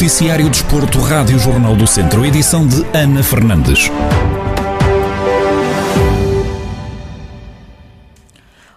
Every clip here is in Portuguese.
Noticiário Desporto, Rádio Jornal do Centro, edição de Ana Fernandes.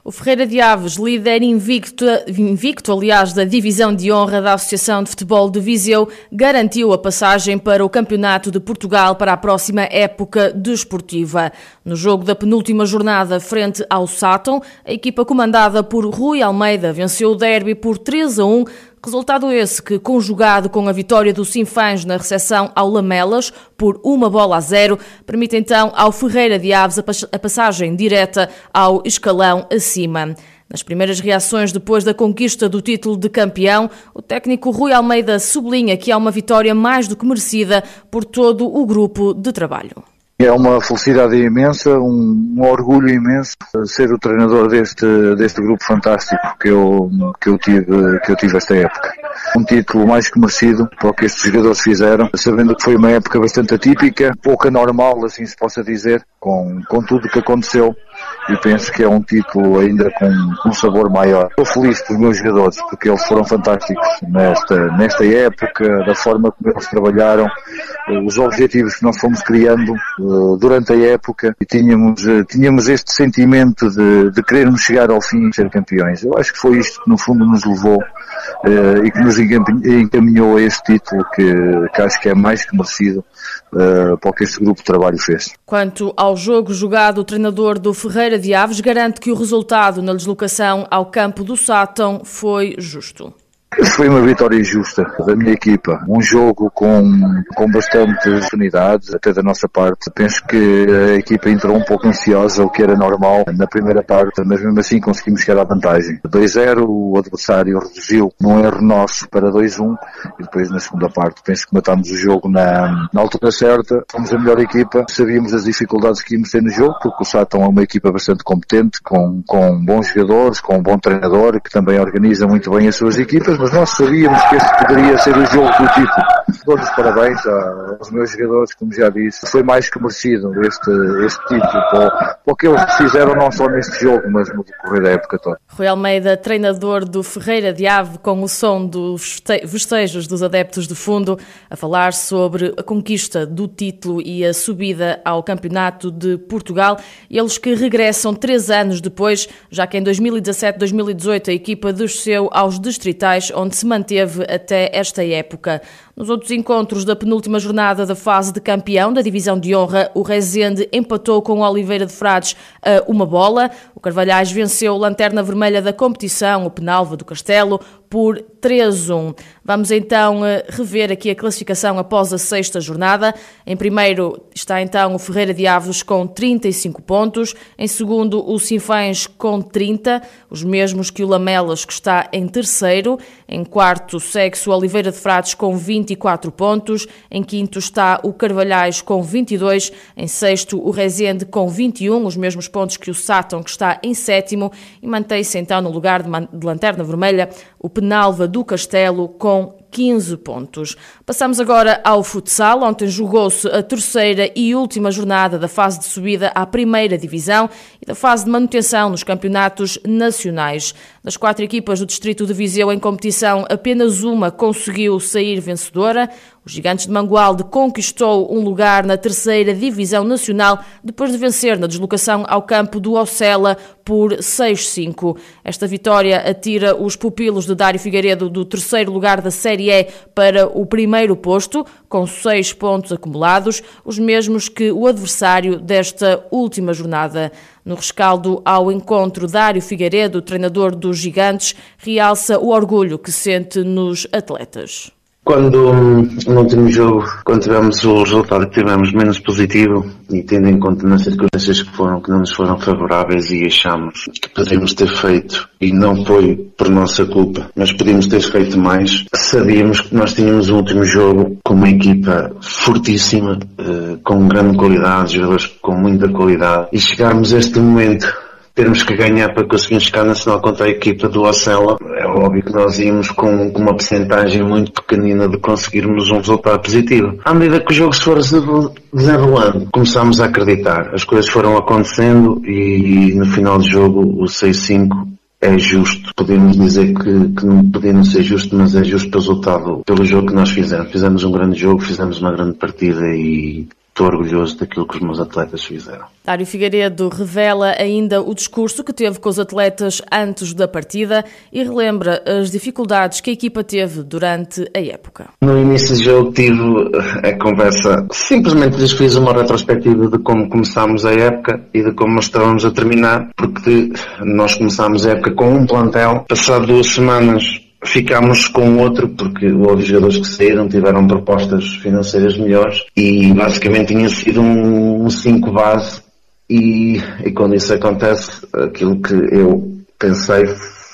O Ferreira de Aves, líder invicto, invicto, aliás, da divisão de honra da Associação de Futebol de Viseu, garantiu a passagem para o Campeonato de Portugal para a próxima época desportiva. No jogo da penúltima jornada frente ao Sátão, a equipa comandada por Rui Almeida venceu o derby por 3 a 1, Resultado esse que, conjugado com a vitória do Sinfãs na recepção ao Lamelas por uma bola a zero, permite então ao Ferreira de Aves a passagem direta ao escalão acima. Nas primeiras reações depois da conquista do título de campeão, o técnico Rui Almeida sublinha que há uma vitória mais do que merecida por todo o grupo de trabalho. É uma felicidade imensa, um, um, orgulho imenso ser o treinador deste, deste grupo fantástico que eu, que, eu tive, que eu tive esta época. Um título mais que merecido para o que estes jogadores fizeram, sabendo que foi uma época bastante atípica, pouco anormal, assim se possa dizer, com, com tudo o que aconteceu e penso que é um título ainda com um sabor maior. Estou feliz pelos meus jogadores porque eles foram fantásticos nesta, nesta época, da forma como eles trabalharam, os objetivos que nós fomos criando uh, durante a época e tínhamos, uh, tínhamos este sentimento de, de querermos chegar ao fim e ser campeões. Eu acho que foi isto que no fundo nos levou e que nos encaminhou a este título que, que acho que é mais que merecido para o que este grupo de trabalho fez. Quanto ao jogo jogado, o treinador do Ferreira de Aves garante que o resultado na deslocação ao campo do Sátão foi justo. Foi uma vitória justa da minha equipa. Um jogo com, com bastantes unidades, até da nossa parte. Penso que a equipa entrou um pouco ansiosa, o que era normal na primeira parte, mas mesmo assim conseguimos chegar à vantagem. 2-0, o adversário reduziu num erro nosso para 2-1 e depois na segunda parte penso que matámos o jogo na, na altura certa. Fomos a melhor equipa, sabíamos as dificuldades que íamos ter no jogo, porque o Sátão é uma equipa bastante competente, com, com bons jogadores, com um bom treinador, que também organiza muito bem as suas equipas, mas nós sabíamos que este poderia ser o jogo do título. Dou os parabéns aos meus jogadores, como já disse. Foi mais que merecido este, este título, para, o que eles fizeram não só neste jogo, mas no decorrer da época toda. Rui Almeida, treinador do Ferreira de Ave, com o som dos festejos dos adeptos de fundo, a falar sobre a conquista do título e a subida ao Campeonato de Portugal. Eles que regressam três anos depois, já que em 2017-2018 a equipa desceu aos distritais, onde se manteve até esta época. Nos outros encontros da penúltima jornada da fase de campeão da divisão de honra, o Rezende empatou com o Oliveira de Frades a uma bola. O Carvalhais venceu o Lanterna Vermelha da competição, o Penalva do Castelo, por 3-1. Vamos então eh, rever aqui a classificação após a sexta jornada. Em primeiro está então o Ferreira de Aves com 35 pontos. Em segundo, o Sinfãs com 30, os mesmos que o Lamelas, que está em terceiro. Em quarto, segue-se o Oliveira de Frades com 24 pontos. Em quinto está o Carvalhais com 22. Em sexto, o Rezende com 21, os mesmos pontos que o Sátão, que está em sétimo. E mantém-se então no lugar de Lanterna Vermelha o Penalva do Castelo com 15 pontos. Passamos agora ao futsal. Ontem jogou-se a terceira e última jornada da fase de subida à primeira divisão e da fase de manutenção nos campeonatos nacionais. Das quatro equipas do distrito de Viseu em competição, apenas uma conseguiu sair vencedora. Os Gigantes de Mangualde conquistou um lugar na terceira divisão nacional depois de vencer na deslocação ao campo do Ocela por 6-5. Esta vitória atira os pupilos de Dário Figueiredo do terceiro lugar da Série E para o primeiro posto, com seis pontos acumulados, os mesmos que o adversário desta última jornada. No rescaldo ao encontro, Dário Figueiredo, treinador dos Gigantes, realça o orgulho que sente nos atletas. Quando no último jogo, quando tivemos o resultado que tivemos menos positivo e tendo em conta nas circunstâncias que foram, que não nos foram favoráveis e achamos que poderíamos ter feito e não foi por nossa culpa, mas podíamos ter feito mais, sabíamos que nós tínhamos um último jogo com uma equipa fortíssima, eh, com grande qualidade, jogadores com muita qualidade e chegarmos a este momento termos que ganhar para conseguirmos chegar nacional contra a equipa do Ocela, é óbvio que nós íamos com, com uma percentagem muito pequenina de conseguirmos um resultado positivo. À medida que o jogo se for desenrolando, começámos a acreditar. As coisas foram acontecendo e no final do jogo o 6-5 é justo. Podemos dizer que, que não podia não ser justo, mas é justo resultado pelo jogo que nós fizemos. Fizemos um grande jogo, fizemos uma grande partida e estou orgulhoso daquilo que os meus atletas fizeram. Dário Figueiredo revela ainda o discurso que teve com os atletas antes da partida e relembra as dificuldades que a equipa teve durante a época. No início do jogo tive a conversa, simplesmente lhes fiz uma retrospectiva de como começámos a época e de como estávamos a terminar, porque nós começámos a época com um plantel, passado duas semanas ficámos com outro porque houve jogadores que saíram, tiveram propostas financeiras melhores e basicamente tinha sido um 5 base e, e quando isso acontece, aquilo que eu pensei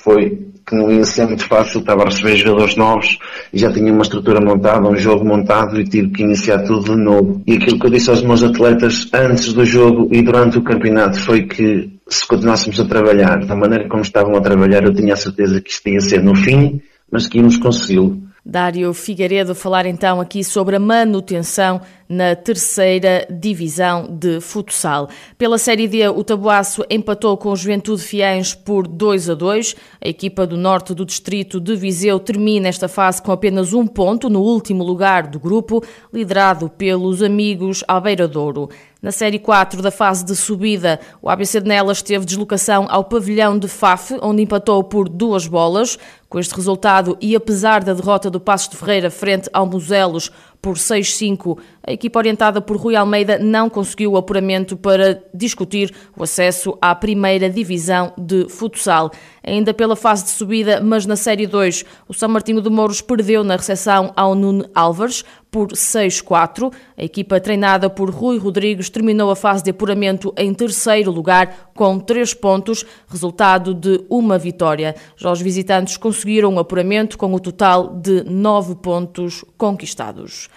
foi que não ia ser muito fácil, estava a receber jogadores novos e já tinha uma estrutura montada, um jogo montado e tive que iniciar tudo de novo. E aquilo que eu disse aos meus atletas antes do jogo e durante o campeonato foi que se continuássemos a trabalhar da maneira como estavam a trabalhar, eu tinha a certeza que isto ia ser no fim, mas que íamos consegui-lo. Dário Figueiredo falar então aqui sobre a manutenção na terceira divisão de futsal. Pela Série D, o Tabuaço empatou com o Juventude Fiães por 2 a 2. A equipa do norte do distrito de Viseu termina esta fase com apenas um ponto no último lugar do grupo, liderado pelos amigos Albeira Douro. Na Série 4 da fase de subida, o ABC de Nelas teve deslocação ao pavilhão de Faf, onde empatou por duas bolas. Com este resultado e apesar da derrota do Passos de Ferreira frente ao Muselos, por 6-5. A equipa orientada por Rui Almeida não conseguiu o apuramento para discutir o acesso à primeira divisão de futsal. Ainda pela fase de subida, mas na Série 2, o São Martinho de Mouros perdeu na recepção ao Nuno Álvares por 6-4. A equipa treinada por Rui Rodrigues terminou a fase de apuramento em terceiro lugar com 3 pontos, resultado de uma vitória. Já os visitantes conseguiram o apuramento com o total de 9 pontos conquistados.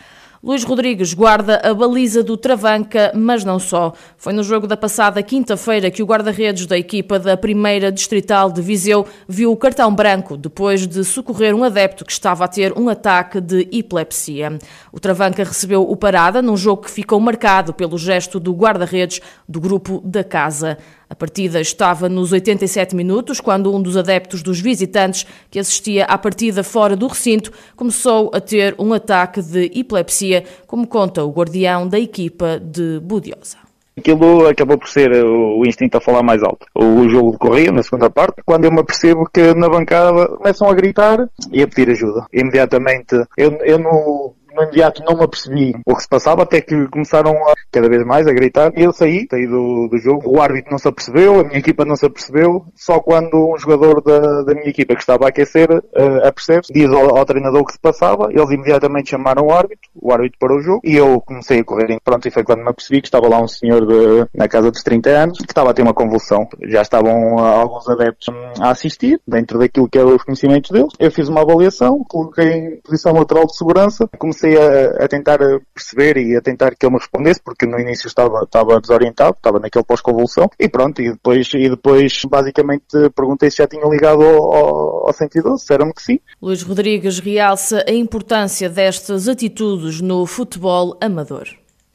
Luís Rodrigues guarda a baliza do Travanca, mas não só. Foi no jogo da passada quinta-feira que o guarda-redes da equipa da primeira distrital de Viseu viu o cartão branco depois de socorrer um adepto que estava a ter um ataque de epilepsia. O Travanca recebeu o parada num jogo que ficou marcado pelo gesto do guarda-redes do grupo da casa. A partida estava nos 87 minutos, quando um dos adeptos dos visitantes, que assistia à partida fora do recinto, começou a ter um ataque de epilepsia, como conta o guardião da equipa de Budiosa. Aquilo acabou por ser o instinto a falar mais alto. O jogo decorria na segunda parte, quando eu me apercebo que na bancada começam a gritar e a pedir ajuda. Imediatamente, eu, eu no, no imediato não me apercebi o que se passava, até que começaram a, cada vez mais a gritar. E eu saí, saí do, do jogo. O árbitro não se apercebeu, a minha equipa não se apercebeu. Só quando um jogador da, da minha equipa que estava a aquecer uh, apercebe-se, diz ao, ao, treinador o que se passava. Eles imediatamente chamaram o árbitro, o árbitro parou o jogo e eu comecei a correr. Pronto, e foi quando me apercebi que estava lá um senhor de, na casa dos 30 anos que estava a ter uma convulsão. Já estavam uh, alguns adeptos a assistir, dentro daquilo que eram os conhecimentos deles. Eu fiz uma avaliação, coloquei em posição lateral de segurança, comecei comecei a, a, tentar perceber e a tentar que ele me respondesse, porque no início estava, estava desorientado, estava naquele pós-convulsão, e pronto, e depois, e depois basicamente perguntei se já tinham ligado ao, ao, ao 112, disseram-me que sim. Luís Rodrigues realça a importância destas atitudes no futebol amador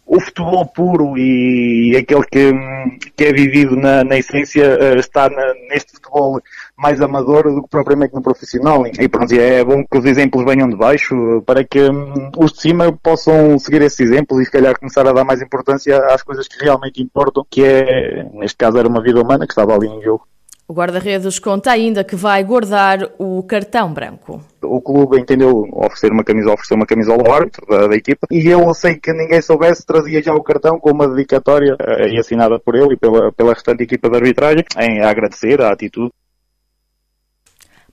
o futebol puro e aquele que, que é vivido na, na essência eh, está na, neste futebol mais amador do que propriamente no profissional. E pronto, é bom que os exemplos venham de baixo para que hum, os de cima possam seguir esses exemplos e se calhar começar a dar mais importância às coisas que realmente importam, que é, neste caso era uma vida humana que estava ali em jogo. O guarda-redes conta ainda que vai guardar o cartão branco. O clube entendeu oferecer uma camisola, oferecer uma camisola ao árbitro da, da, equipa e eu, sem que ninguém soubesse, trazia já o cartão com uma dedicatória uh, e assinada por ele e pela, pela restante equipa de arbitragem em agradecer a atitude.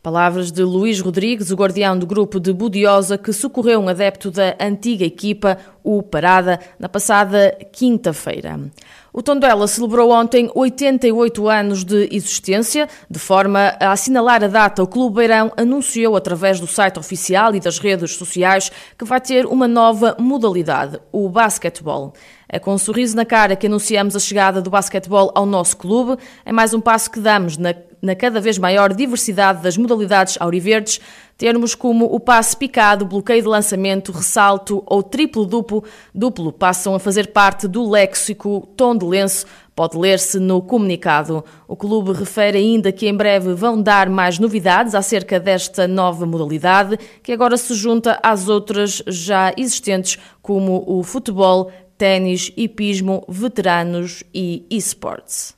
Palavras de Luís Rodrigues, o guardião do grupo de Budiosa, que socorreu um adepto da antiga equipa, o Parada, na passada quinta-feira. O Tondela celebrou ontem 88 anos de existência. De forma a assinalar a data, o Clube Beirão anunciou através do site oficial e das redes sociais que vai ter uma nova modalidade, o basquetebol. É com um sorriso na cara que anunciamos a chegada do basquetebol ao nosso clube. É mais um passo que damos na na cada vez maior diversidade das modalidades auriverdes, termos como o passe picado, bloqueio de lançamento, ressalto ou triplo duplo, passam a fazer parte do léxico tom de lenço Pode ler-se no comunicado. O clube refere ainda que em breve vão dar mais novidades acerca desta nova modalidade, que agora se junta às outras já existentes, como o futebol, ténis, hipismo, veteranos e esportes.